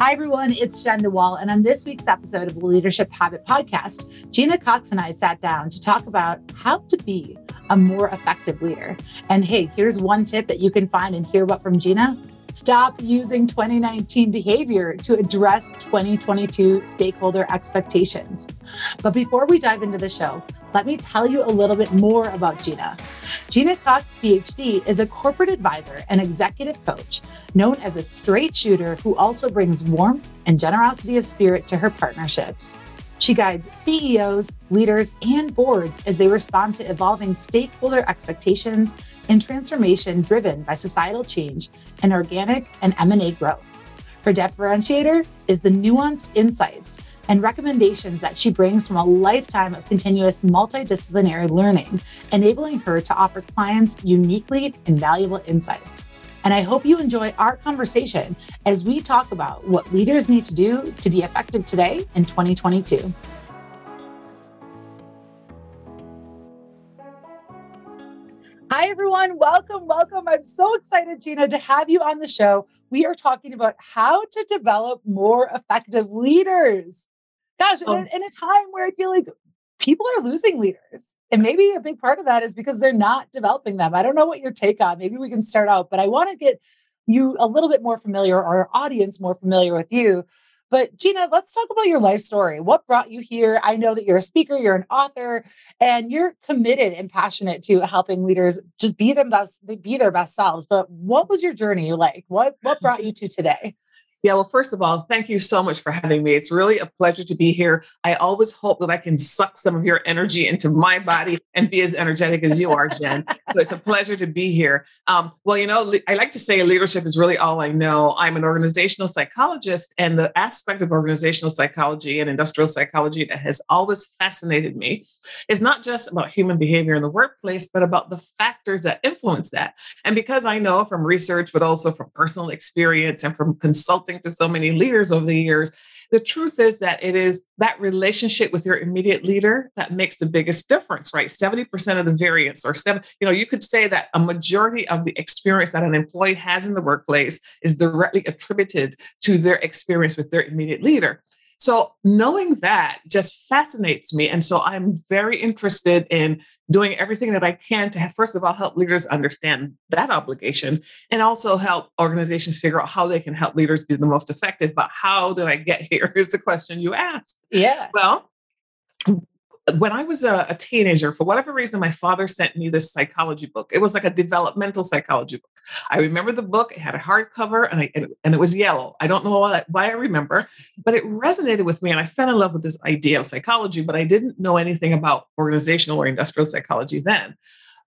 Hi, everyone. It's Jen DeWall. And on this week's episode of the Leadership Habit Podcast, Gena Cox and I sat down to talk about how to be a more effective leader. And hey, here's one tip that you can find and hear about from Gena Stop using 2019 behavior to address 2022 stakeholder expectations. But before we dive into the show, let me tell you a little bit more about Gena. Gena Cox, PhD, is a corporate advisor and executive coach known as a straight shooter who also brings warmth and generosity of spirit to her partnerships. She guides CEOs, leaders, and boards as they respond to evolving stakeholder expectations and transformation driven by societal change and organic and M&A growth. Her differentiator is the nuanced insights and recommendations that she brings from a lifetime of continuous multidisciplinary learning, enabling her to offer clients uniquely and valuable insights. And I hope you enjoy our conversation as we talk about what leaders need to do to be effective today in 2022. Hi, everyone. Welcome, welcome. I'm so excited, Gena, to have you on the show. We are talking about how to develop more effective leaders. Gosh, oh. Um in, in a time where I feel like people are losing leaders. And maybe a big part of that is because they're not developing them. I don't know what your take on. Maybe we can start out, but I want to get you a little bit more familiar, or our audience more familiar with you. But Gena, let's talk about your life story. What brought you here? I know that you're a speaker, you're an author, and you're committed and passionate to helping leaders just be them best, be their best selves. But what was your journey like? What what brought you to today? Yeah, well, first of all, thank you so much for having me. It's really a pleasure to be here. I always hope that I can suck some of your energy into my body and be as energetic as you are, Jen. So it's a pleasure to be here. Um, well, you know, I like to say leadership is really all I know. I'm an organizational psychologist, and the aspect of organizational psychology and industrial psychology that has always fascinated me is not just about human behavior in the workplace, but about the factors that influence that. And because I know from research, but also from personal experience and from consulting, to so many leaders over the years. The truth is that it is that relationship with your immediate leader that makes the biggest difference, right? 70% of the variance, or seven, you know, you could say that a majority of the experience that an employee has in the workplace is directly attributed to their experience with their immediate leader. So knowing that just fascinates me. And so I'm very interested in doing everything that I can to have, first of all, help leaders understand that obligation and also help organizations figure out how they can help leaders be the most effective. But how did I get here is the question you asked. Yeah. Well, when I was a, a, teenager, for whatever reason, my father sent me this psychology book. It was like a developmental psychology book. I remember the book. It had a hardcover and, I, and, and it was yellow. I don't know why, why I remember, but it resonated with me. And I fell in love with this idea of psychology, but I didn't know anything about organizational or industrial psychology then.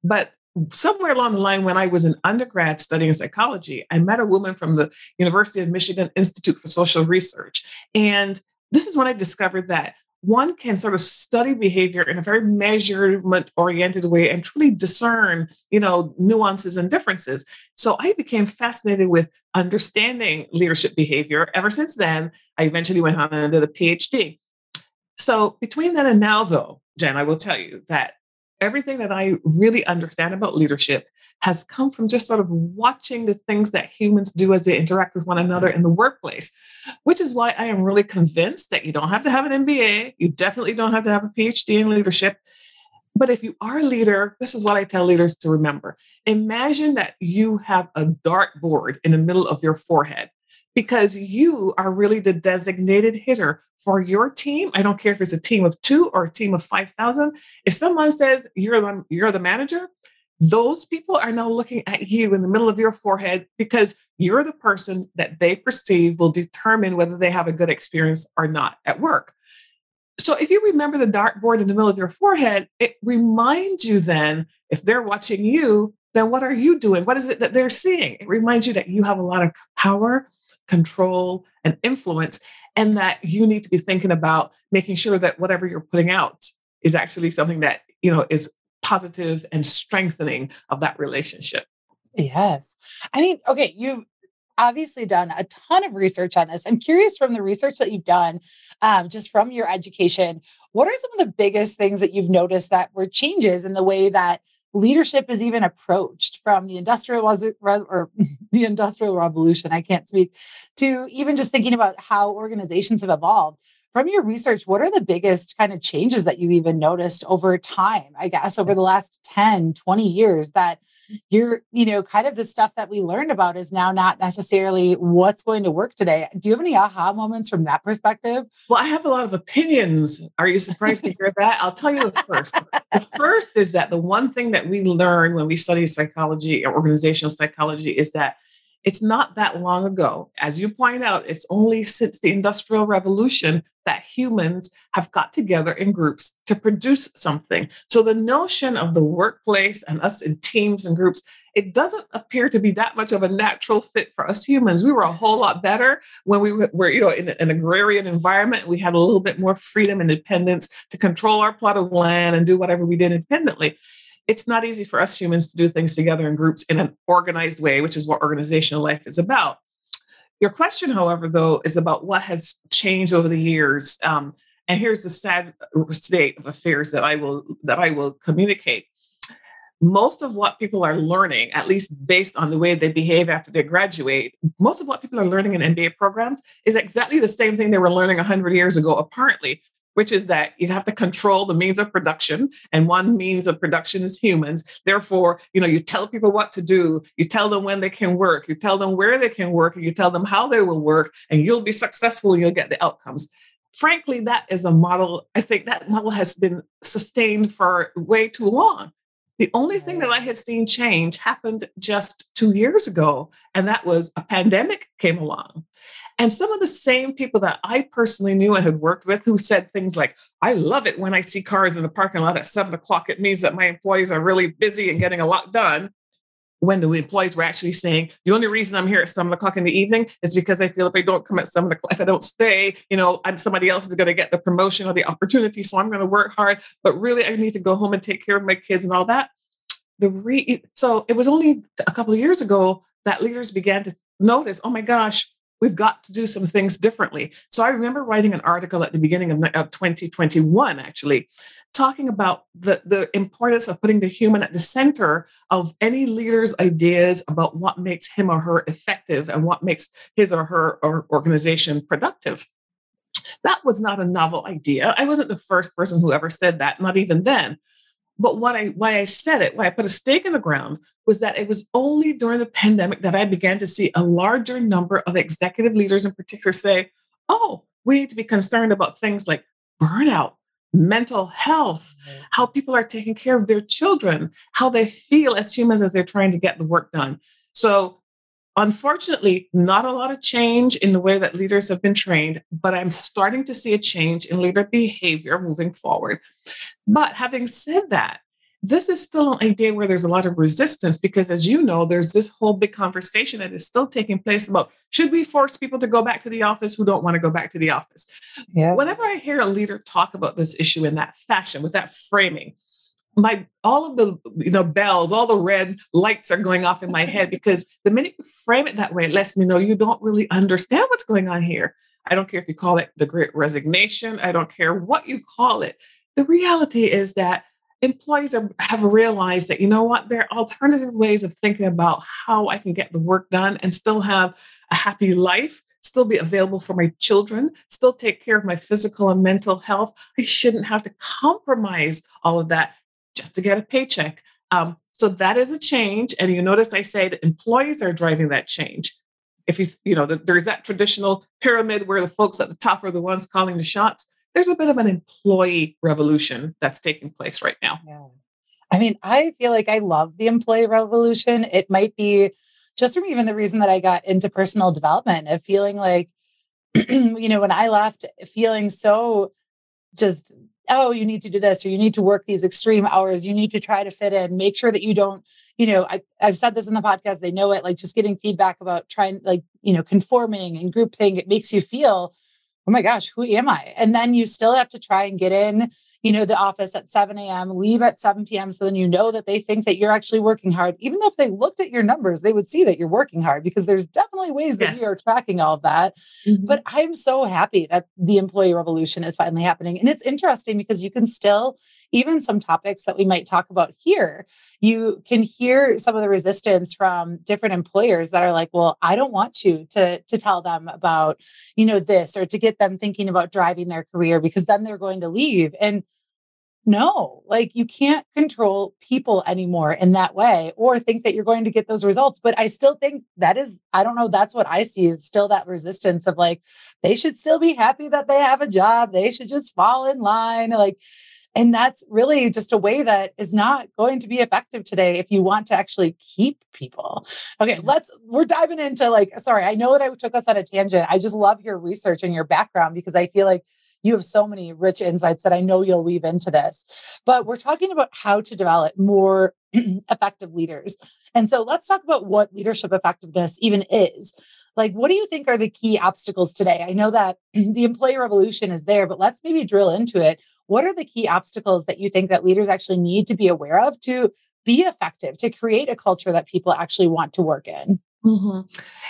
But somewhere along the line, when I was an undergrad studying psychology, I met a woman from the University of Michigan Institute for Social Research. And this is when I discovered that one can sort of study behavior in a very measurement oriented way and truly discern you know nuances and differences. So i became fascinated with understanding leadership behavior ever since then. I eventually went on and did a phd so between then and now though jen i will tell you that everything that i really understand about leadership has come from just sort of watching the things that humans do as they interact with one another in the workplace, which is why I am really convinced that you don't have to have an MBA. You definitely don't have to have a PhD in leadership. But if you are a leader, this is what I tell leaders to remember. Imagine that you have a dartboard in the middle of your forehead because you are really the designated hitter for your team. I don't care if it's a team of two or a team of 5,000. If someone says you're the, you're the manager, those people are now looking at you in the middle of your forehead because you're the person that they perceive will determine whether they have a good experience or not at work. So if you remember the dartboard in the middle of your forehead, it reminds you then, if they're watching you, then what are you doing? What is it that they're seeing? It reminds you that you have a lot of power, control, and influence, and that you need to be thinking about making sure that whatever you're putting out is actually something that you know is positive and strengthening of that relationship. Yes. I mean, okay, you've obviously done a ton of research on this. I'm curious from the research that you've done, um, just from your education, what are some of the biggest things that you've noticed that were changes in the way that leadership is even approached from the industrial or the industrial revolution i can't speak to even just thinking about how organizations have evolved from your research what are the biggest kind of changes that you've even noticed over time i guess over mm. the last 10 20 years that mm. you're, you know, kind of the stuff that we learned about is now not necessarily what's going to work today. Do you have any aha moments from that perspective? Well, I have a lot of opinions. Are you surprised to hear that? I'll tell you the first. the first is that the one thing that we learn when we study psychology or organizational psychology is that it's not that long ago. As you point out, it's only since the Industrial Revolution that humans have got together in groups to produce something. So the notion of the workplace and us in teams and groups, it doesn't appear to be that much of a natural fit for us humans. We were a whole lot better when we were, you know, in an agrarian environment. We had a little bit more freedom and independence to control our plot of land and do whatever we did independently it's not easy for us humans to do things together in groups in an organized way, which is what organizational life is about. Your question, however, though, is about what has changed over the years. Um, and here's the sad state of affairs that I will that I will communicate. Most of what people are learning, at least based on the way they behave after they graduate, most of what people are learning in MBA programs is exactly the same thing they were learning 100 years ago, apparently, which is that you have to control the means of production and one means of production is humans. Therefore you know you tell people what to do you tell them when they can work you tell them where they can work and you tell them how they will work and you'll be successful and you'll get the outcomes. Frankly that is a model i think that model has been sustained for way too long. The only thing that I have seen change happened just two years ago, and that was a pandemic came along. And some of the same people that I personally knew and had worked with who said things like, I love it when I see cars in the parking lot at seven o'clock. It means that my employees are really busy and getting a lot done. When the employees were actually saying, the only reason I'm here at seven o'clock in the evening is because I feel if I don't come at seven o'clock, if I don't stay, you know, I'm somebody else is going to get the promotion or the opportunity. So I'm going to work hard. But really, I need to go home and take care of my kids and all that. The re- so it was only a couple of years ago that leaders began to notice, oh my gosh, we've got to do some things differently. So I remember writing an article at the beginning of, of 2021, actually, talking about the, the importance of putting the human at the center of any leader's ideas about what makes him or her effective and what makes his or her or organization productive. That was not a novel idea. I wasn't the first person who ever said that, not even then. But what I why I said it, why I put a stake in the ground was that it was only during the pandemic that I began to see a larger number of executive leaders in particular say, oh, we need to be concerned about things like burnout, mental health, mm-hmm. how people are taking care of their children, how they feel as humans as they're trying to get the work done. So Unfortunately, not a lot of change in the way that leaders have been trained, but I'm starting to see a change in leader behavior moving forward. But having said that, this is still an idea where there's a lot of resistance because, as you know, there's this whole big conversation that is still taking place about should we force people to go back to the office who don't want to go back to the office? Yeah. Whenever I hear a leader talk about this issue in that fashion, with that framing, my all of the you know bells all the red lights are going off in my head because the minute you frame it that way it lets me know you don't really understand what's going on here. I don't care if you call it the great resignation. I don't care what you call it. The reality is that employees are, have realized that you know what? There are alternative ways of thinking about how i can get the work done and still have a happy life still be available for my children, still take care of my physical and mental health. I shouldn't have to compromise all of that just to get a paycheck. Um, so that is a change. And you notice I say that employees are driving that change. If you, you know, there's that traditional pyramid where the folks at the top are the ones calling the shots. There's a bit of an employee revolution that's taking place right now. Yeah. I mean, I feel like I love the employee revolution. It might be just from even the reason that I got into personal development of feeling like, you know, when I left, feeling so just oh, you need to do this or you need to work these extreme hours. You need to try to fit in. Make sure that you don't, you know, I, I've said this in the podcast, they know it, like just getting feedback about trying, like, you know, conforming and groupthink, it makes you feel, oh my gosh, who am I? And then you still have to try and get in you know, the office at 7 a.m., leave at 7 p.m. So then you know that they think that you're actually working hard. Even though if they looked at your numbers, they would see that you're working hard because there's definitely ways that yes. we are tracking all of that. Mm-hmm. But I'm so happy that the employee revolution is finally happening. And it's interesting because you can still, even some topics that we might talk about here, you can hear some of the resistance from different employers that are like, well, I don't want you to, to tell them about, you know, this or to get them thinking about driving their career because then they're going to leave. And no, like you can't control people anymore in that way or think that you're going to get those results. But I still think that is, I don't know, that's what I see is still that resistance of like, they should still be happy that they have a job. They should just fall in line. Like, and that's really just a way that is not going to be effective today if you want to actually keep people. Okay, let's, we're diving into like, sorry, I know that I took us on a tangent. I just love your research and your background because I feel like you have so many rich insights that I know you'll weave into this. But we're talking about how to develop more effective leaders. And so let's talk about what leadership effectiveness even is. Like, what do you think are the key obstacles today? I know that the employee revolution is there, but let's maybe drill into it. What are the key obstacles that you think that leaders actually need to be aware of to be effective, to create a culture that people actually want to work in? Mm-hmm.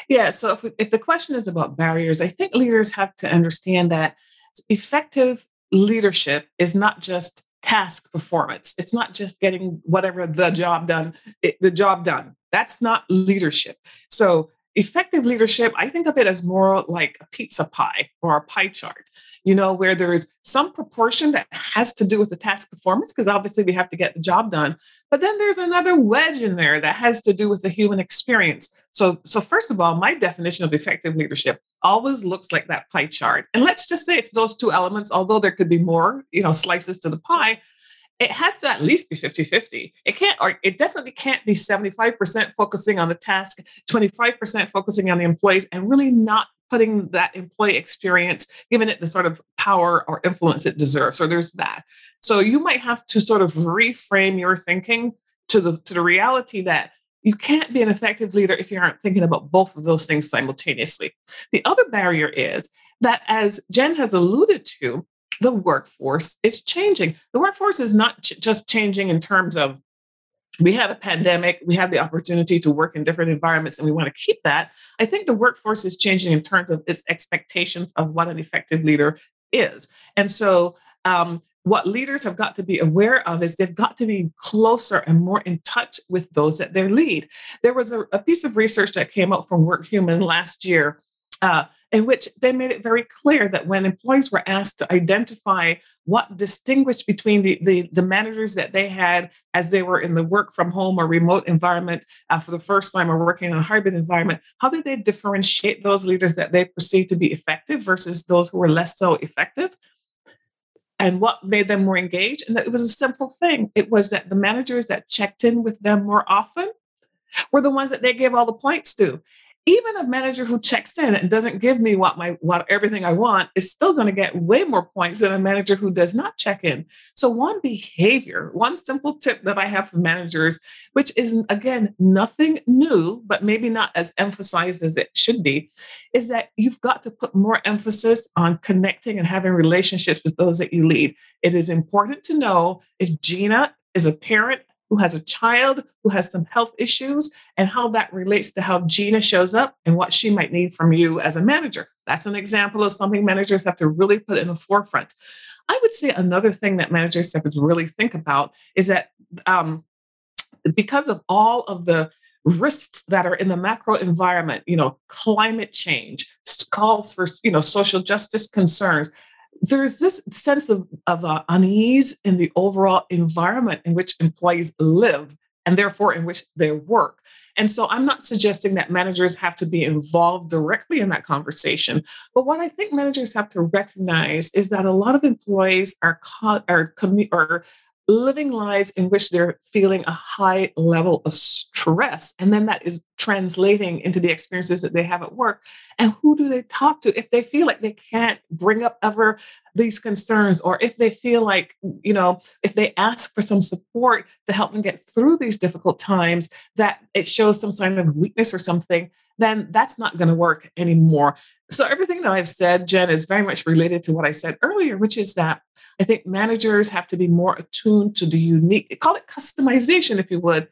Yeah. So if, if the question is about barriers, I think leaders have to understand that effective leadership is not just task performance. It's not just getting whatever the job done, it, the job done. That's not leadership. So effective leadership, I think of it as more like a pizza pie or a pie chart you know, where there's some proportion that has to do with the task performance, because obviously we have to get the job done. But then there's another wedge in there that has to do with the human experience. So, so first of all, my definition of effective leadership always looks like that pie chart. And let's just say it's those two elements, although there could be more, you know, slices to the pie it has to at least be 50 50. It can't, or it definitely can't be 75% focusing on the task, 25% focusing on the employees, and really not putting that employee experience, giving it the sort of power or influence it deserves. So there's that. So you might have to sort of reframe your thinking to the to the reality that you can't be an effective leader if you aren't thinking about both of those things simultaneously. The other barrier is that, as Jen has alluded to, the workforce is changing. The workforce is not ch- just changing in terms of we had a pandemic, we have the opportunity to work in different environments, and we want to keep that. I think the workforce is changing in terms of its expectations of what an effective leader is. And so, um, what leaders have got to be aware of is they've got to be closer and more in touch with those that they lead. There was a, a piece of research that came out from WorkHuman last year uh, in which they made it very clear that when employees were asked to identify what distinguished between the, the, the managers that they had as they were in the work from home or remote environment uh, for the first time or working in a hybrid environment, how did they differentiate those leaders that they perceived to be effective versus those who were less so effective? And what made them more engaged? And it was a simple thing. It was that the managers that checked in with them more often were the ones that they gave all the points to even a manager who checks in and doesn't give me what my what everything I want is still going to get way more points than a manager who does not check in. So one behavior, one simple tip that I have for managers, which is again nothing new, but maybe not as emphasized as it should be, is that you've got to put more emphasis on connecting and having relationships with those that you lead. It is important to know if Gina is a parent who has a child who has some health issues and how that relates to how Gina shows up and what she might need from you as a manager. That's an example of something managers have to really put in the forefront. I would say another thing that managers have to really think about is that um, because of all of the risks that are in the macro environment, you know, climate change, calls for, you know, social justice concerns, there's this sense of, of uh, unease in the overall environment in which employees live and therefore in which they work. And so I'm not suggesting that managers have to be involved directly in that conversation. But what I think managers have to recognize is that a lot of employees are caught, are, commu- are living lives in which they're feeling a high level of stress. And then that is translating into the experiences that they have at work. And who do they talk to if they feel like they can't bring up ever these concerns, or if they feel like, you know, if they ask for some support to help them get through these difficult times, that it shows some sign of weakness or something, then that's not going to work anymore. So everything that I've said, Jen, is very much related to what I said earlier, which is that I think managers have to be more attuned to the unique, call it customization, if you would,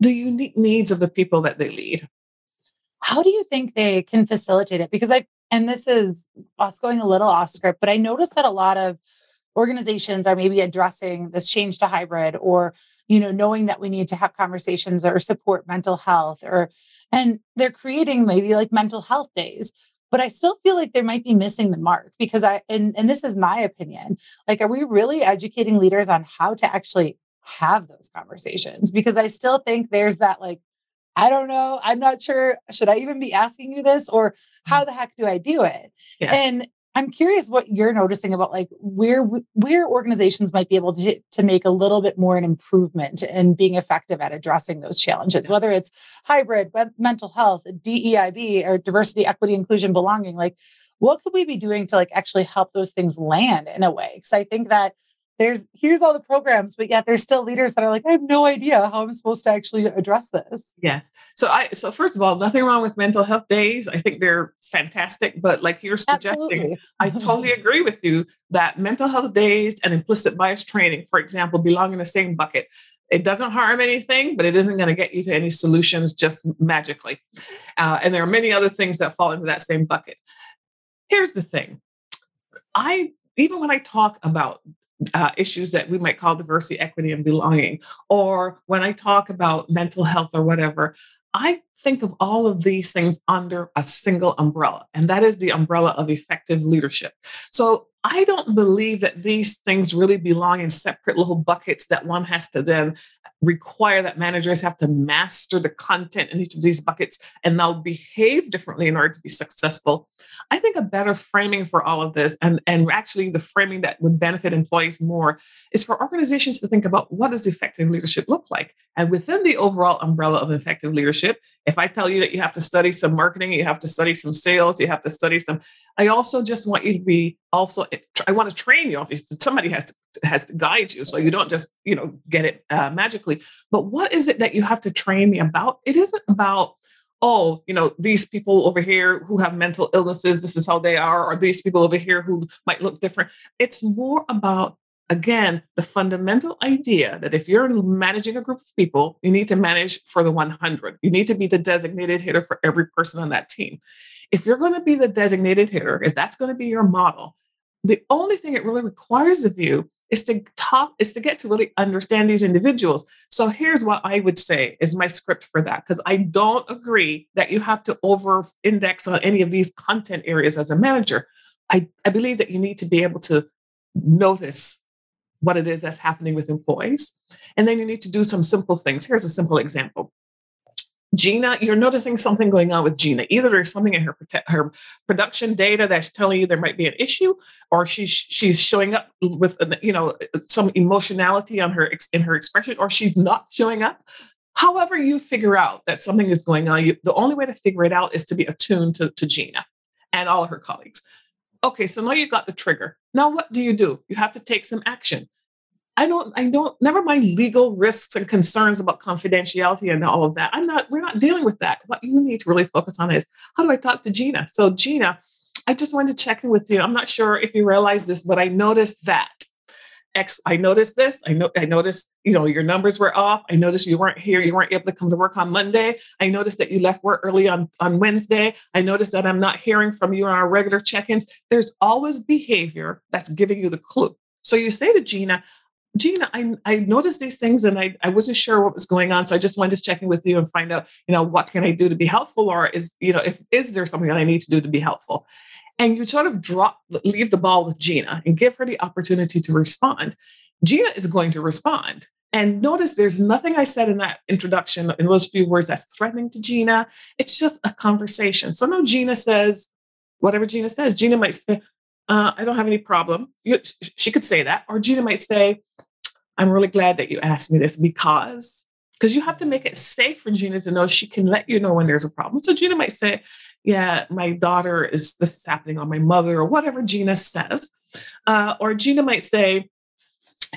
the unique needs of the people that they lead. How do you think they can facilitate it? Because I, and this is us going a little off script, but I noticed that a lot of organizations are maybe addressing this change to hybrid or you know knowing that we need to have conversations or support mental health or and they're creating maybe like mental health days but i still feel like they might be missing the mark because i and, and this is my opinion like are we really educating leaders on how to actually have those conversations because i still think there's that like i don't know i'm not sure should i even be asking you this or how mm. the heck do i do it yes. and I'm curious what you're noticing about like where where organizations might be able to to make a little bit more an improvement in being effective at addressing those challenges, whether it's hybrid, mental health, DEIB, or diversity, equity, inclusion, belonging. Like, what could we be doing to like actually help those things land in a way? Because I think that there's here's all the programs, but yet there's still leaders that are like, I have no idea how I'm supposed to actually address this. Yes. So I so first of all, nothing wrong with mental health days. I think they're fantastic. But like you're suggesting, Absolutely. I totally agree with you that mental health days and implicit bias training, for example, belong in the same bucket. It doesn't harm anything, but it isn't going to get you to any solutions just magically. Uh, and there are many other things that fall into that same bucket. Here's the thing I even when I talk about uh, issues that we might call diversity, equity, and belonging, or when I talk about mental health or whatever, I think of all of these things under a single umbrella, and that is the umbrella of effective leadership. So I don't believe that these things really belong in separate little buckets that one has to then require that managers have to master the content in each of these buckets and now behave differently in order to be successful. I think a better framing for all of this, and, and actually the framing that would benefit employees more, is for organizations to think about what does effective leadership look like? And within the overall umbrella of effective leadership, if I tell you that you have to study some marketing, you have to study some sales, you have to study some I also just want you to be also. I want to train you. Obviously, somebody has to has to guide you, so you don't just you know get it uh, magically. But what is it that you have to train me about? It isn't about oh, you know, these people over here who have mental illnesses, this is how they are, or these people over here who might look different. It's more about again, the fundamental idea that if you're managing a group of people, you need to manage for the 100. You need to be the designated hitter for every person on that team if you're going to be the designated hitter, if that's going to be your model, the only thing it really requires of you is to talk, is to get to really understand these individuals. So here's what I would say is my script for that, because I don't agree that you have to over index on any of these content areas as a manager. I, I believe that you need to be able to notice what it is that's happening with employees. And then you need to do some simple things. Here's a simple example. Gina, you're noticing something going on with Gina. Either there's something in her her production data that's telling you there might be an issue, or she's she's showing up with uh, you know some emotionality on her in her expression, or she's not showing up. However, you figure out that something is going on, you, the only way to figure it out is to be attuned to, to Gina and all her colleagues. Okay, so now you've got the trigger. Now what do you do? You have to take some action. I don't, I don't, never mind legal risks and concerns about confidentiality and all of that. I'm not, we're not dealing with that. What you need to really focus on is how do I talk to Gina? So, Gina, I just wanted to check in with you. I'm not sure if you realize this, but I noticed that. X, I noticed this. I know I noticed, you know, your numbers were off. I noticed you weren't here. You weren't able to come to work on Monday. I noticed that you left work early on, on Wednesday. I noticed that I'm not hearing from you on our regular check-ins. There's always behavior that's giving you the clue. So you say to Gina, Gina, I, I noticed these things and I, I wasn't sure what was going on. So I just wanted to check in with you and find out, you know, what can I do to be helpful? Or is, you know, if is there something that I need to do to be helpful? And you sort of drop, leave the ball with Gina and give her the opportunity to respond. Gina is going to respond. And notice there's nothing I said in that introduction in those few words that's threatening to Gina. It's just a conversation. So now Gina says, whatever Gina says, Gina might say, uh, I don't have any problem. You, she could say that. Or Gina might say, I'm really glad that you asked me this because because you have to make it safe for Gina to know she can let you know when there's a problem. So Gina might say, Yeah, my daughter is this is happening on my mother, or whatever Gina says. Uh, or Gina might say,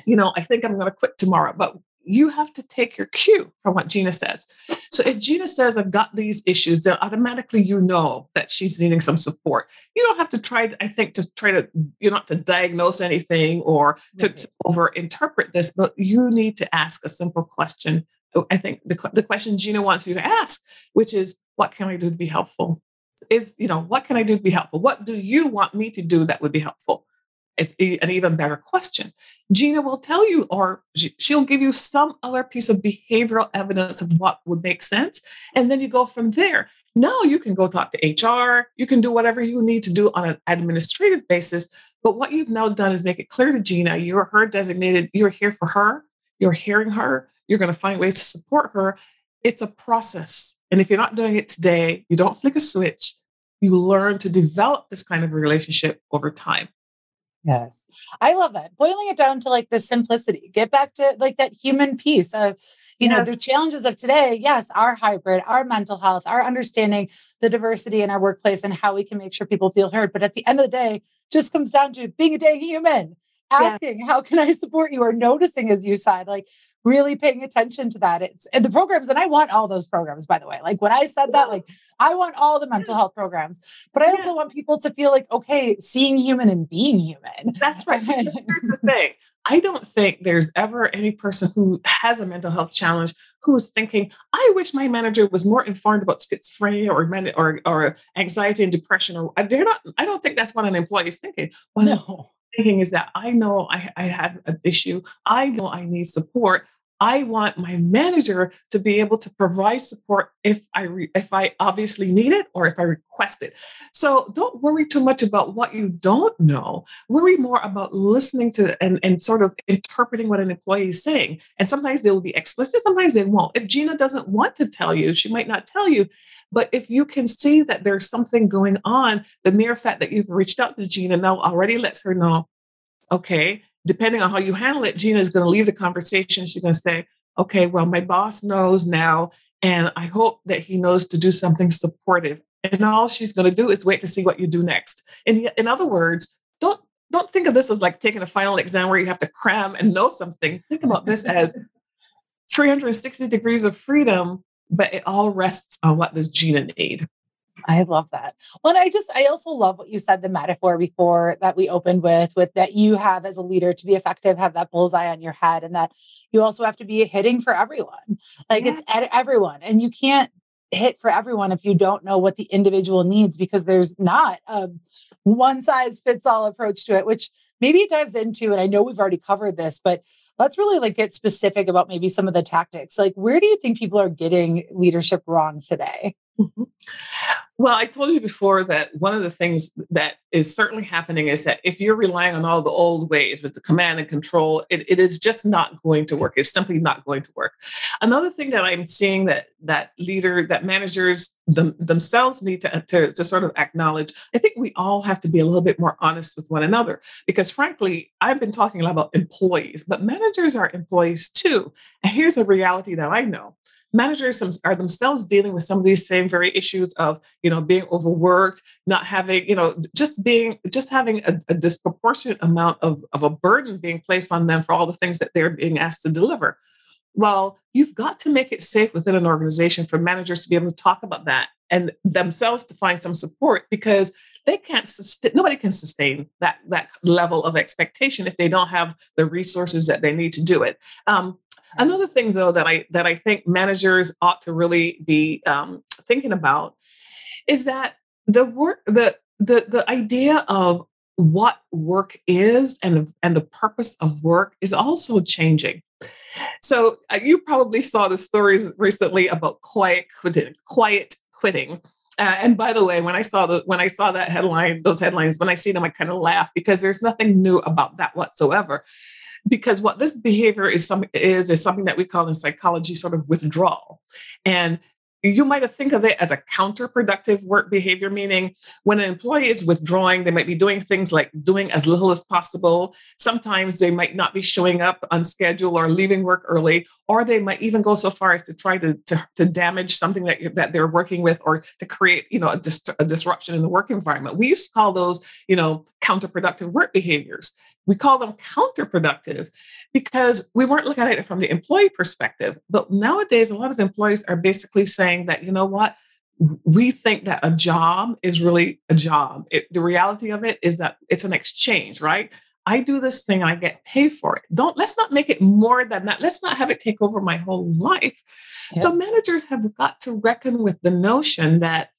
you know, I think I'm going to quit tomorrow, but you have to take your cue from what Gina says. So if Gina says, I've got these issues, then automatically you know that she's needing some support. You don't have to try, I think, to try to, you know, to diagnose anything or to, to over interpret this, but you need to ask a simple question. Oh, I think the, the question Gina wants you to ask, which is, what can I do to be helpful? Is, you know, what can I do to be helpful? What do you want me to do that would be helpful? It's an even better question. Gina will tell you, or she'll give you some other piece of behavioral evidence of what would make sense. And then you go from there. Now you can go talk to HR, you can do whatever you need to do on an administrative basis. But what you've now done is make it clear to Gina you're her designated, you're here for her, you're hearing her, you're going to find ways to support her. It's a process. And if you're not doing it today, you don't flick a switch, you learn to develop this kind of relationship over time. Yes. I love that. Boiling it down to like the simplicity, get back to like that human piece of, you yes. know, the challenges of today. Yes, our hybrid, our mental health, our understanding the diversity in our workplace and how we can make sure people feel heard. But at the end of the day, just comes down to being a dang human, asking, yeah. how can I support you? Or noticing, as you said, like really paying attention to that. It's and the programs, and I want all those programs, by the way. Like when I said that, like I want all the mental health programs, but I also yeah. want people to feel like, okay, seeing human and being human. That's right. here's the thing. I don't think there's ever any person who has a mental health challenge who is thinking, I wish my manager was more informed about schizophrenia or or, or anxiety and depression. Or they're not, I don't think that's what an employee is thinking. What no. thinking is that I know I, I had an issue. I know I need support. I want my manager to be able to provide support if I re- if I obviously need it or if I request it. So don't worry too much about what you don't know. Worry more about listening to and, and sort of interpreting what an employee is saying. And sometimes they will be explicit, sometimes they won't. If Gina doesn't want to tell you, she might not tell you. But if you can see that there's something going on, the mere fact that you've reached out to Gina now already lets her know, okay, depending on how you handle it, Gina is going to leave the conversation. She's going to say, okay, well, my boss knows now, and I hope that he knows to do something supportive. And all she's going to do is wait to see what you do next. In, in other words, don't don't think of this as like taking a final exam where you have to cram and know something. Think about this as 360 degrees of freedom, but it all rests on what does Gina need. I love that. Well, and I just, I also love what you said the metaphor before that we opened with, with that you have as a leader to be effective, have that bullseye on your head, and that you also have to be hitting for everyone. Like yeah. it's at everyone. And you can't hit for everyone if you don't know what the individual needs because there's not a one size fits all approach to it, which maybe it dives into, and I know we've already covered this, but let's really like get specific about maybe some of the tactics. Like, where do you think people are getting leadership wrong today? Mm-hmm. Well, I told you before that one of the things that is certainly happening is that if you're relying on all the old ways with the command and control, it, it is just not going to work. It's simply not going to work. Another thing that I'm seeing that that leader, that managers them, themselves need to, to, to sort of acknowledge, I think we all have to be a little bit more honest with one another. Because frankly, I've been talking a lot about employees, but managers are employees too. And here's a reality that I know managers are themselves dealing with some of these same very issues of you know being overworked not having you know just being just having a, a, disproportionate amount of, of a burden being placed on them for all the things that they're being asked to deliver. Well you've got to make it safe within an organization for managers to be able to talk about that and themselves to find some support because they can't sustain nobody can sustain that that level of expectation if they don't have the resources that they need to do it um, Another thing, though, that I that I think managers ought to really be um, thinking about is that the work the the the idea of what work is and the, and the purpose of work is also changing. So uh, you probably saw the stories recently about quiet quitting, quiet quitting. Uh, and by the way, when I saw the when I saw that headline, those headlines, when I see them, I kind of laugh because there's nothing new about that whatsoever. Because what this behavior is some is is something that we call in psychology sort of withdrawal. And you might think of it as a counterproductive work behavior, meaning when an employee is withdrawing, they might be doing things like doing as little as possible. Sometimes they might not be showing up on schedule or leaving work early, or they might even go so far as to try to, to, to damage something that, that they're working with or to create, you know, a, dis- a disruption in the work environment. We used to call those, you know, counterproductive work behaviors. We call them counterproductive because we weren't looking at it from the employee perspective. But nowadays, a lot of employees are basically saying that, you know what, we think that a job is really a job. It, the reality of it is that it's an exchange, right? I do this thing, I get paid for it. Don't let's not make it more than that. Let's not have it take over my whole life. Yep. So managers have got to reckon with the notion that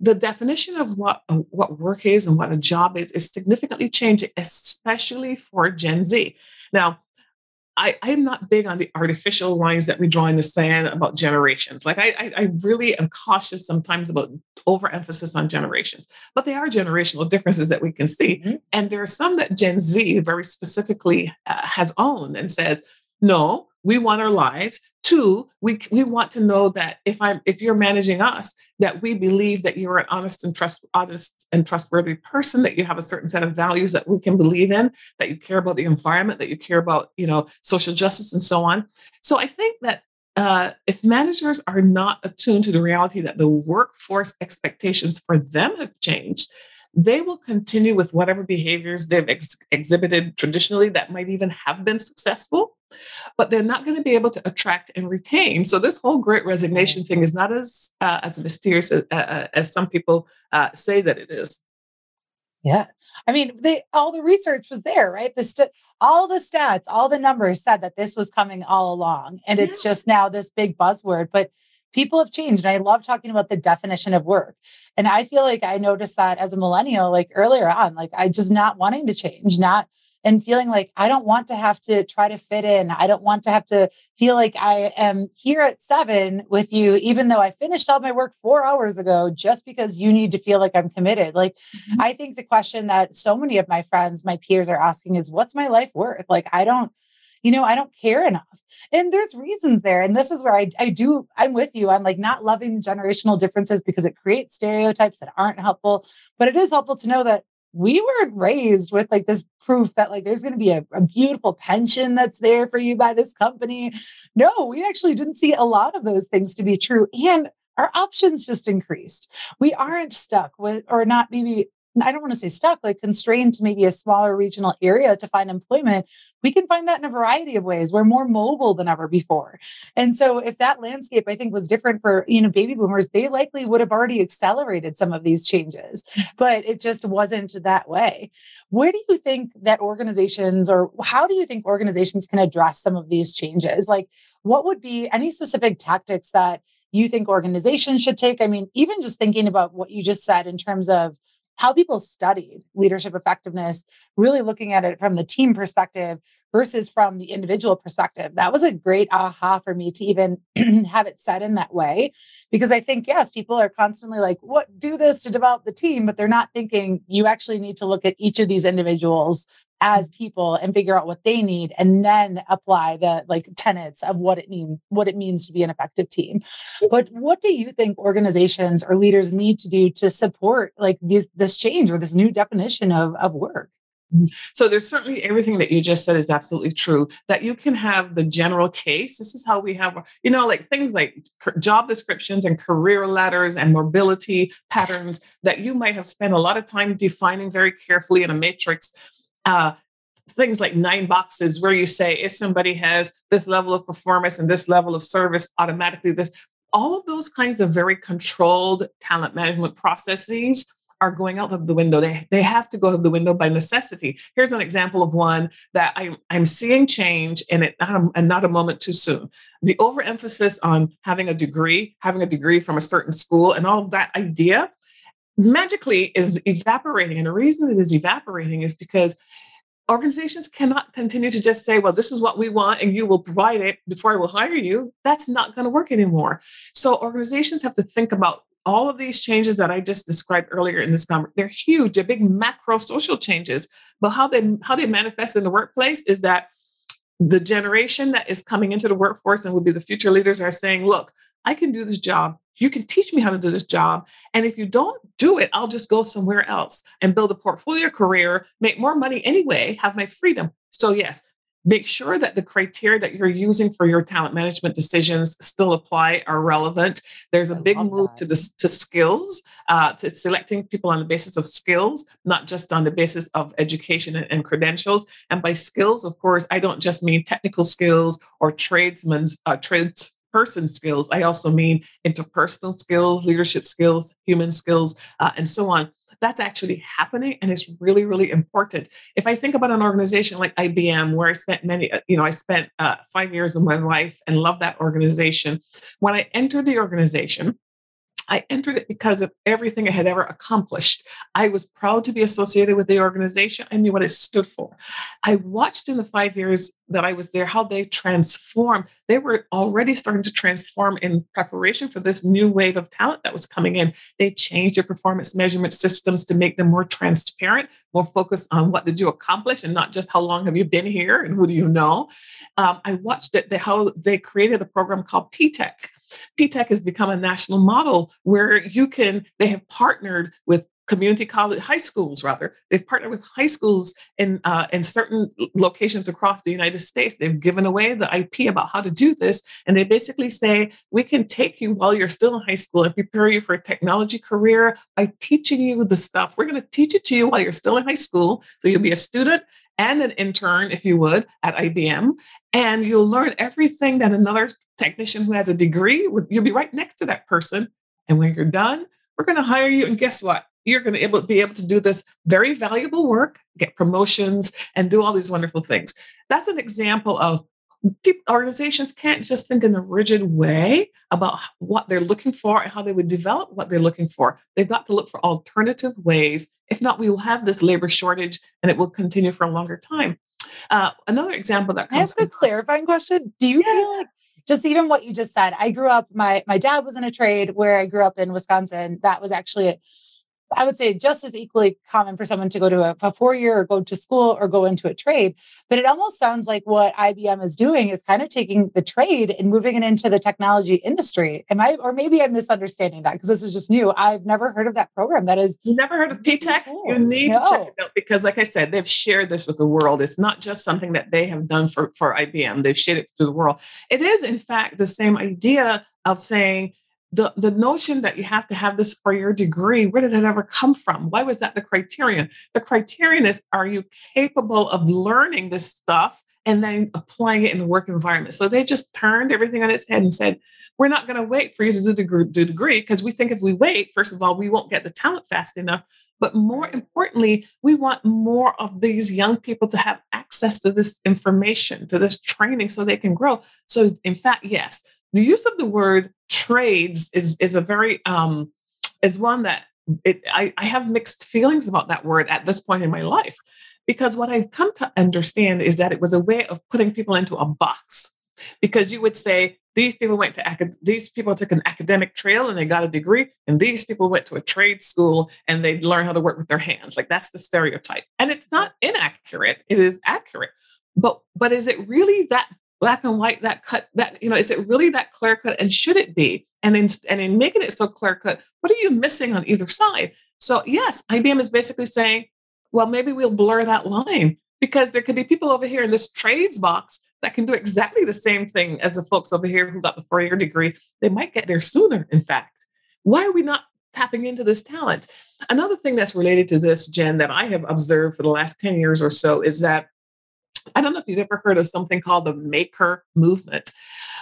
the definition of what what work is and what a job is is significantly changing, especially for Gen Z. Now, I, I'm not big on the artificial lines that we draw in the sand about generations. Like I, I, I really am cautious sometimes about overemphasis on generations, but they are generational differences that we can see. Mm-hmm. And there are some that Gen Z very specifically uh, has owned and says, no, we want our lives. Two, we we want to know that if I'm if you're managing us, that we believe that you're an honest and trust honest and trustworthy person, that you have a certain set of values that we can believe in, that you care about the environment, that you care about you know social justice and so on. So I think that uh, if managers are not attuned to the reality that the workforce expectations for them have changed, they will continue with whatever behaviors they've ex- exhibited traditionally that might even have been successful, but they're not going to be able to attract and retain. So this whole great resignation thing is not as uh, as mysterious as, uh, uh, as some people uh, say that it is. Yeah. I mean, they all the research was there, right? The st- all the stats, all the numbers said that this was coming all along. And yes. it's just now this big buzzword. But people have changed. And I love talking about the definition of work. And I feel like I noticed that as a millennial, like earlier on, like I just not wanting to change, not and feeling like I don't want to have to try to fit in. I don't want to have to feel like I am here at seven with you, even though I finished all my work four hours ago, just because you need to feel like I'm committed. Like, mm-hmm. I think the question that so many of my friends, my peers are asking is, what's my life worth? Like, I don't, you know, I don't care enough. And there's reasons there. And this is where I, I do, I'm with you. I'm like not loving generational differences because it creates stereotypes that aren't helpful. But it is helpful to know that we weren't raised with like this proof that like there's going to be a, a, beautiful pension that's there for you by this company. No, we actually didn't see a lot of those things to be true. And our options just increased. We aren't stuck with, or not maybe I don't want to say stuck, like constrained to maybe a smaller regional area to find employment, we can find that in a variety of ways. We're more mobile than ever before. And so if that landscape I think was different for, you know, baby boomers, they likely would have already accelerated some of these changes, but it just wasn't that way. Where do you think that organizations or how do you think organizations can address some of these changes? Like what would be any specific tactics that you think organizations should take? I mean, even just thinking about what you just said in terms of how people studied leadership effectiveness, really looking at it from the team perspective versus from the individual perspective. That was a great aha for me to even have it said in that way. Because I think, yes, people are constantly like, what do this to develop the team? But they're not thinking you actually need to look at each of these individuals as mm-hmm. people and figure out what they need and then apply the like tenets of what it means what it means to be an effective team. But what do you think organizations or leaders need to do to support like this this change or this new definition of of work? Mm-hmm. So there's certainly everything that you just said is absolutely true that you can have the general case this is how we have you know like things like job descriptions and career ladders and mobility patterns that you might have spent a lot of time defining very carefully in a matrix uh, things like nine boxes where you say if somebody has this level of performance and this level of service automatically this all of those kinds of very controlled talent management processes are going out of the window. They, they have to go out of the window by necessity. Here's an example of one that I, I'm seeing change and it not a, and not a moment too soon. The overemphasis on having a degree, having a degree from a certain school, and all of that idea magically is evaporating. And the reason it is evaporating is because organizations cannot continue to just say, well, this is what we want and you will provide it before I will hire you. That's not going to work anymore. So organizations have to think about all of these changes that I just described earlier in this conversation. They're huge, they're big macro social changes. But how they how they manifest in the workplace is that the generation that is coming into the workforce and will be the future leaders are saying, look, I can do this job. You can teach me how to do this job. And if you don't do it, I'll just go somewhere else and build a portfolio career, make more money anyway, have my freedom. So, yes, make sure that the criteria that you're using for your talent management decisions still apply, are relevant. There's a I big move that. to the, to skills, uh, to selecting people on the basis of skills, not just on the basis of education and, and credentials. And by skills, of course, I don't just mean technical skills or tradesmen's uh, trades person skills. I also mean interpersonal skills, leadership skills, human skills, uh, and so on. That's actually happening, and it's really, really important. If I think about an organization like IBM, where I spent many, uh, you know, I spent uh, five years of my life and love that organization. When I entered the organization, I entered it because of everything I had ever accomplished. I was proud to be associated with the organization. I knew what it stood for. I watched in the five years that I was there how they transformed. They were already starting to transform in preparation for this new wave of talent that was coming in. They changed their performance measurement systems to make them more transparent, more focused on what did you accomplish and not just how long have you been here and who do you know. Um, I watched it, the, how they created a program called PTech P-TECH has become a national model where you can, they have partnered with community college high schools rather they've partnered with high schools in uh, in certain locations across the united states. They've given away the ip about how to do this and they basically say we can take you while you're still in high school and prepare you for a technology career by teaching you the stuff. We're going to teach it to you while you're still in high school so you'll be a student and an intern, if you would, at IBM. And you'll learn everything that another technician who has a degree, would, you'll be right next to that person. And when you're done, we're going to hire you. And guess what? You're going to be able to do this very valuable work, get promotions, and do all these wonderful things. That's an example of organizations can't just think in a rigid way about what they're looking for and how they would develop what they're looking for. They've got to look for alternative ways. If not, we will have this labor shortage and it will continue for a longer time. Uh, another example that comes. Can I ask a clarifying question? Do you yeah. feel like just even what you just said? I grew up. My my dad was in a trade where I grew up in Wisconsin. That was actually I would say just as equally common for someone to go to a, a four year or go to school or go into a trade. But it almost sounds like what IBM is doing is kind of taking the trade and moving it into the technology industry. Am I, or maybe I'm misunderstanding that because this is just new. I've never heard of that program. That is, you never heard of P-TECH? You need no. to check it out because, like I said, they've shared this with the world. It's not just something that they have done for, for IBM, they've shared it to the world. It is, in fact, the same idea of saying, the, the notion that you have to have this for your degree, where did that ever come from? Why was that the criterion? The criterion is are you capable of learning this stuff and then applying it in the work environment? So they just turned everything on its head and said, we're not going to wait for you to do the degree because we think if we wait, first of all, we won't get the talent fast enough. But more importantly, we want more of these young people to have access to this information, to this training so they can grow. So, in fact, yes, the use of the word trades is is a very um, is one that it, I, I have mixed feelings about that word at this point in my life because what I've come to understand is that it was a way of putting people into a box. Because you would say these people went to these people took an academic trail and they got a degree, and these people went to a trade school and they learned how to work with their hands. Like that's the stereotype, and it's not inaccurate; it is accurate. But but is it really that black and white, that cut, that, you know, is it really that clear cut? And should it be? And in, and in making it so clear cut, what are you missing on either side? So, yes, IBM is basically saying, well, maybe we'll blur that line because there could be people over here in this trades box that can do exactly the same thing as the folks over here who got the four year degree. They might get there sooner, in fact. Why are we not tapping into this talent? Another thing that's related to this, Jen, that I have observed for the last 10 years or so is that I don't know if you've ever heard of something called the maker movement,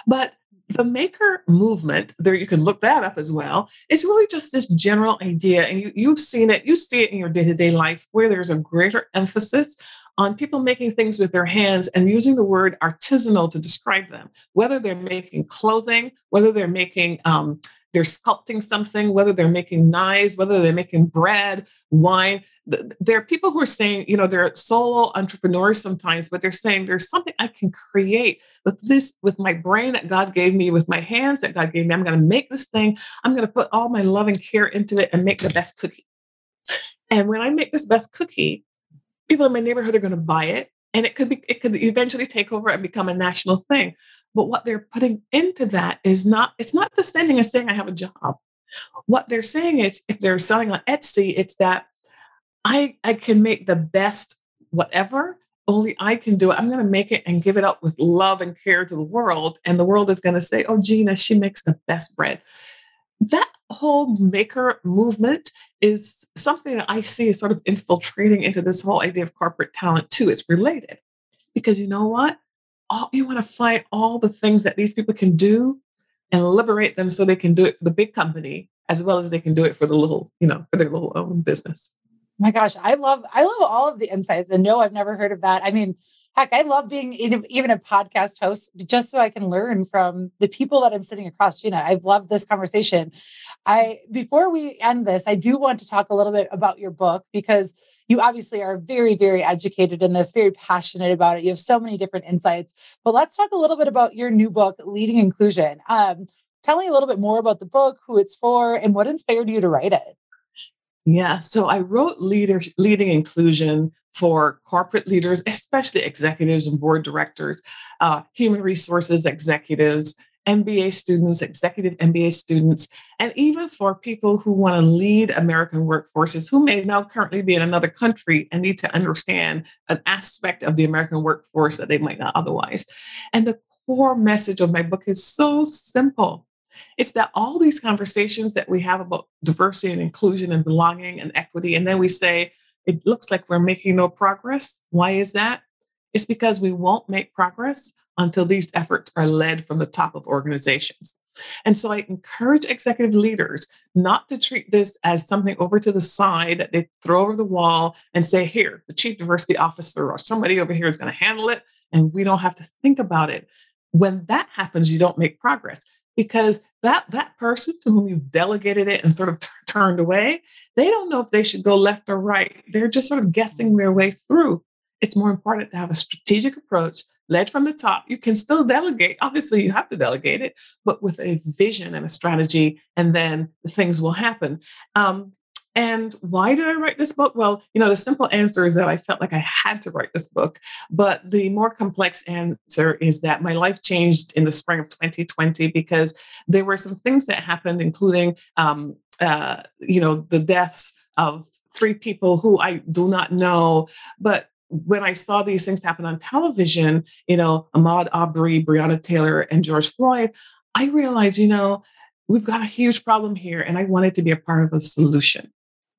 but the maker movement, there you can look that up as well, is really just this general idea. And you, you've seen it, you see it in your day to day life where there's a greater emphasis on people making things with their hands and using the word artisanal to describe them, whether they're making clothing, whether they're making um, they're sculpting something, whether they're making knives, whether they're making bread, wine. There are people who are saying, you know, they're solo entrepreneurs sometimes, but they're saying there's something I can create with this, with my brain that God gave me, with my hands that God gave me. I'm going to make this thing. I'm going to put all my love and care into it and make the best cookie. And when I make this best cookie, people in my neighborhood are going to buy it and it could be it could eventually take over and become a national thing but what they're putting into that is not, it's not the sending and saying, I have a job. What they're saying is, if they're selling on Etsy, it's that I, I can make the best whatever, only I can do it. I'm going to make it and give it up with love and care to the world. And the world is going to say, oh, Gena, she makes the best bread. That whole maker movement is something that I see sort of infiltrating into this whole idea of corporate talent too. It's related because you know what? All you want to find all the things that these people can do and liberate them so they can do it for the big company as well as they can do it for the little, you know, for their little own business. my gosh, I love I love all of the insights. And no, I've never heard of that. I mean, heck, I love being even a podcast host just so I can learn from the people that I'm sitting across. Gena, I've loved this conversation. I before we end this, I do want to talk a little bit about your book because you obviously are very, very educated in this, very passionate about it. You have so many different insights. But let's talk a little bit about your new book, Leading Inclusion. Um, tell me a little bit more about the book, who it's for, and what inspired you to write it. Yeah, so I wrote leader, Leading Inclusion for corporate leaders, especially executives and board directors, uh, human resources executives, MBA students, executive MBA students, and even for people who want to lead American workforces who may now currently be in another country and need to understand an aspect of the American workforce that they might not otherwise. And the core message of my book is so simple. It's that all these conversations that we have about diversity and inclusion and belonging and equity, and then we say, it looks like we're making no progress. Why is that? It's because we won't make progress until these efforts are led from the top of organizations. And so I encourage executive leaders not to treat this as something over to the side that they throw over the wall and say, here, the chief diversity officer or somebody over here is going to handle it, and we don't have to think about it. When that happens, you don't make progress because that that person to whom you've delegated it and sort of t- turned away they don't know if they should go left or right they're just sort of guessing their way through it's more important to have a strategic approach led from the top you can still delegate obviously you have to delegate it but with a vision and a strategy and then things will happen um, and why did I write this book? Well, you know, the simple answer is that I felt like I had to write this book. But the more complex answer is that my life changed in the spring of 2020 because there were some things that happened, including, um, uh, you know, the deaths of three people who I do not know. But when I saw these things happen on television, you know, Ahmaud Arbery, Breonna Taylor, and George Floyd, I realized, you know, we've got a huge problem here, and I wanted to be a part of a solution.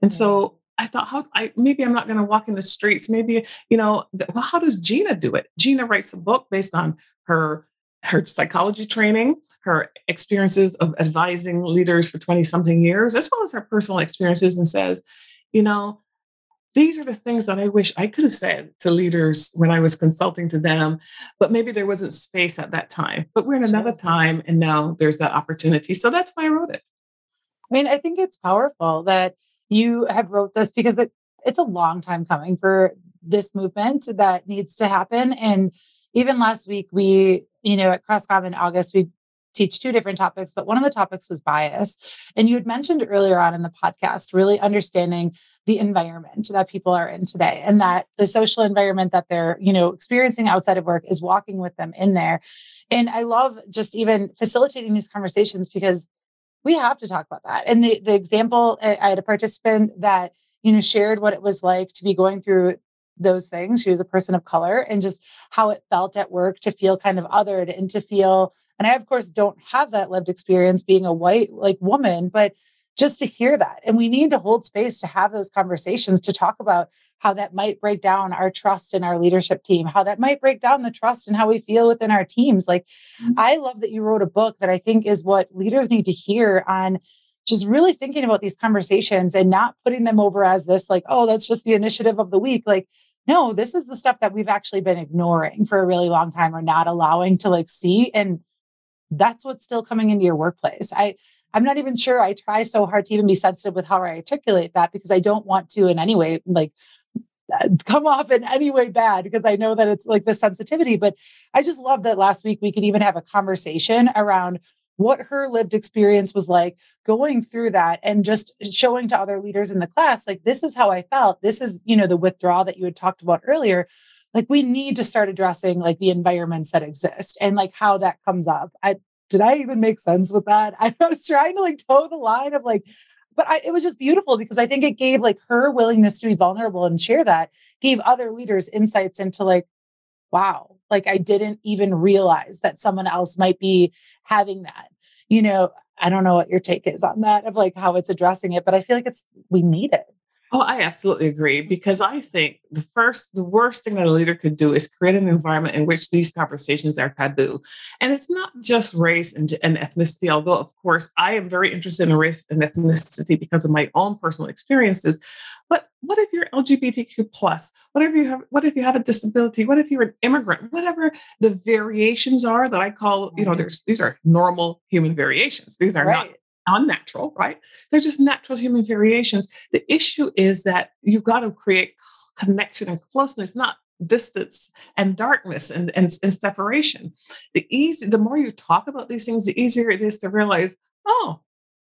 And so mm. I thought, how I maybe I'm not going to walk in the streets. Maybe you know, well, how does Gena do it? Gena writes a book based on her her psychology training, her experiences of advising leaders for 20 something years, as well as her personal experiences, and says, you know, these are the things that I wish I could have said to leaders when I was consulting to them, but maybe there wasn't space at that time. But we're in another time, and now there's that opportunity. So that's why I wrote it. I mean, I think it's powerful that you have wrote this because it, it's a long time coming for this movement that needs to happen. And even last week, we, you know, at Crestcom in August, we teach two different topics, but one of the topics was bias. And you had mentioned earlier on in the podcast, really understanding the environment that people are in today and that the social environment that they're, you know, experiencing outside of work is walking with them in there. And I love just even facilitating these conversations because we have to talk about that. And the the example, I had a participant that you know shared what it was like to be going through those things. She was a person of color, and just how it felt at work to feel kind of othered and to feel. And I, of course, don't have that lived experience being a white like woman, but just to hear that. And we need to hold space to have those conversations to talk about how that might break down our trust in our leadership team, how that might break down the trust and how we feel within our teams. Like, mm-hmm. I love that you wrote a book that I think is what leaders need to hear on just really thinking about these conversations and not putting them over as this, like, oh, that's just the initiative of the week. Like, no, this is the stuff that we've actually been ignoring for a really long time or not allowing to like see. And that's what's still coming into your workplace. I, I'm not even sure I try so hard to even be sensitive with how I articulate that because I don't want to in any way like uh, come off in any way bad because I know that it's like the sensitivity. But I just love that last week we could even have a conversation around what her lived experience was like going through that and just showing to other leaders in the class like this is how i felt this is you know the withdrawal that you had talked about earlier like we need to start addressing like the environments that exist and like how that comes up i did i even make sense with that i was trying to like toe the line of like but I, it was just beautiful because I think it gave like her willingness to be vulnerable and share that gave other leaders insights into like, wow, like I didn't even realize that someone else might be having that. You know, I don't know what your take is on that of like how it's addressing it, but I feel like it's we need it. Oh, I absolutely agree because I think the first, the worst thing that a leader could do is create an environment in which these conversations are taboo. And it's not just race and, and ethnicity, although, of course, I am very interested in race and ethnicity because of my own personal experiences. But what if you're LGBTQ plus? What if you have what if you have a disability? What if you're an immigrant? Whatever the variations are that I call, you know, mm-hmm. there's these are normal human variations. These are right. not unnatural, right? They're just natural human variations. The issue is that you've got to create connection and closeness, not distance and darkness and, and, and separation. The easy, the more you talk about these things, the easier it is to realize, oh,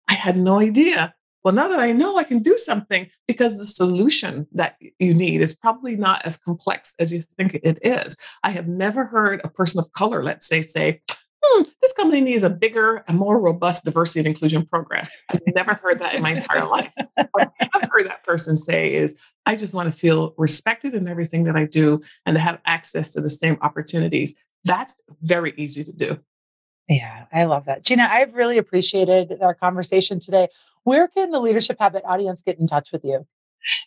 I had no idea. Well, now that I know I can do something because the solution that you need is probably not as complex as you think it is. I have never heard a person of color, let's say, say, hmm, this company needs a bigger and more robust diversity and inclusion program. I've never heard that in my entire life. What I've heard that person say is, I just want to feel respected in everything that I do and to have access to the same opportunities. That's very easy to do. Yeah, I love that. Gena, I've really appreciated our conversation today. Where can the Leadership Habit audience get in touch with you?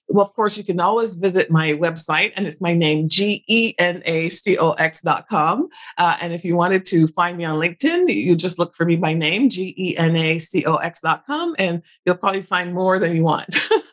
Well, of course, you can always visit my website, and it's my name, G E N A C O X.com. Uh, and if you wanted to find me on LinkedIn, you just look for me by name, G E N A C O X.com, and you'll probably find more than you want.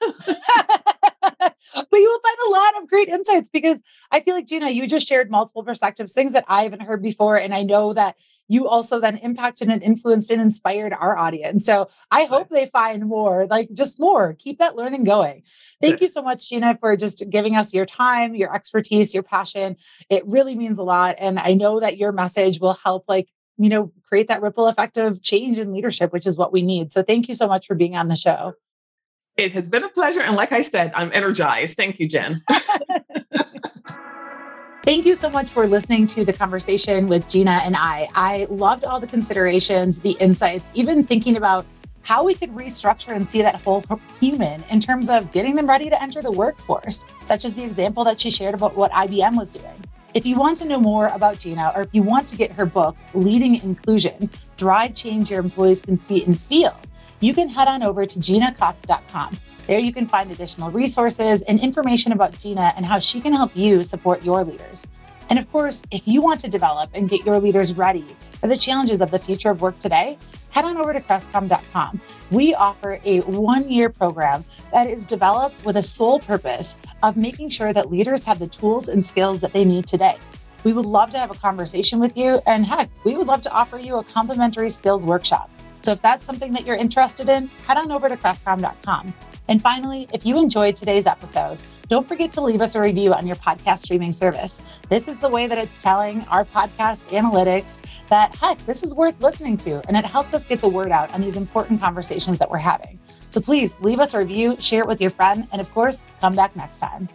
but you will find a lot of great insights because I feel like Gena, you just shared multiple perspectives, things that I haven't heard before. And I know that you also then impacted and influenced and inspired our audience. So I hope they find more, like just more. Keep that learning going. Thank you so much, Gena, for just giving us your time, your expertise, your passion. It really means a lot. And I know that your message will help, like, you know, create that ripple effect of change in leadership, which is what we need. So thank you so much for being on the show. It has been a pleasure. And like I said, I'm energized. Thank you, Jen. Thank you so much for listening to the conversation with Gena and I. I loved all the considerations, the insights, even thinking about how we could restructure and see that whole human in terms of getting them ready to enter the workforce, such as the example that she shared about what IBM was doing. If you want to know more about Gena, or if you want to get her book, Leading Inclusion Drive Change Your Employees Can See and Feel, you can head on over to genacox.com. There you can find additional resources and information about Gena and how she can help you support your leaders. And of course, if you want to develop and get your leaders ready for the challenges of the future of work today, head on over to crestcom.com. We offer a one year program that is developed with a sole purpose of making sure that leaders have the tools and skills that they need today. We would love to have a conversation with you. And heck, we would love to offer you a complimentary skills workshop. So if that's something that you're interested in, head on over to crestcom.com. And finally, if you enjoyed today's episode, don't forget to leave us a review on your podcast streaming service. This is the way that it's telling our podcast analytics that, heck, this is worth listening to. And it helps us get the word out on these important conversations that we're having. So please leave us a review, share it with your friend, and of course, come back next time.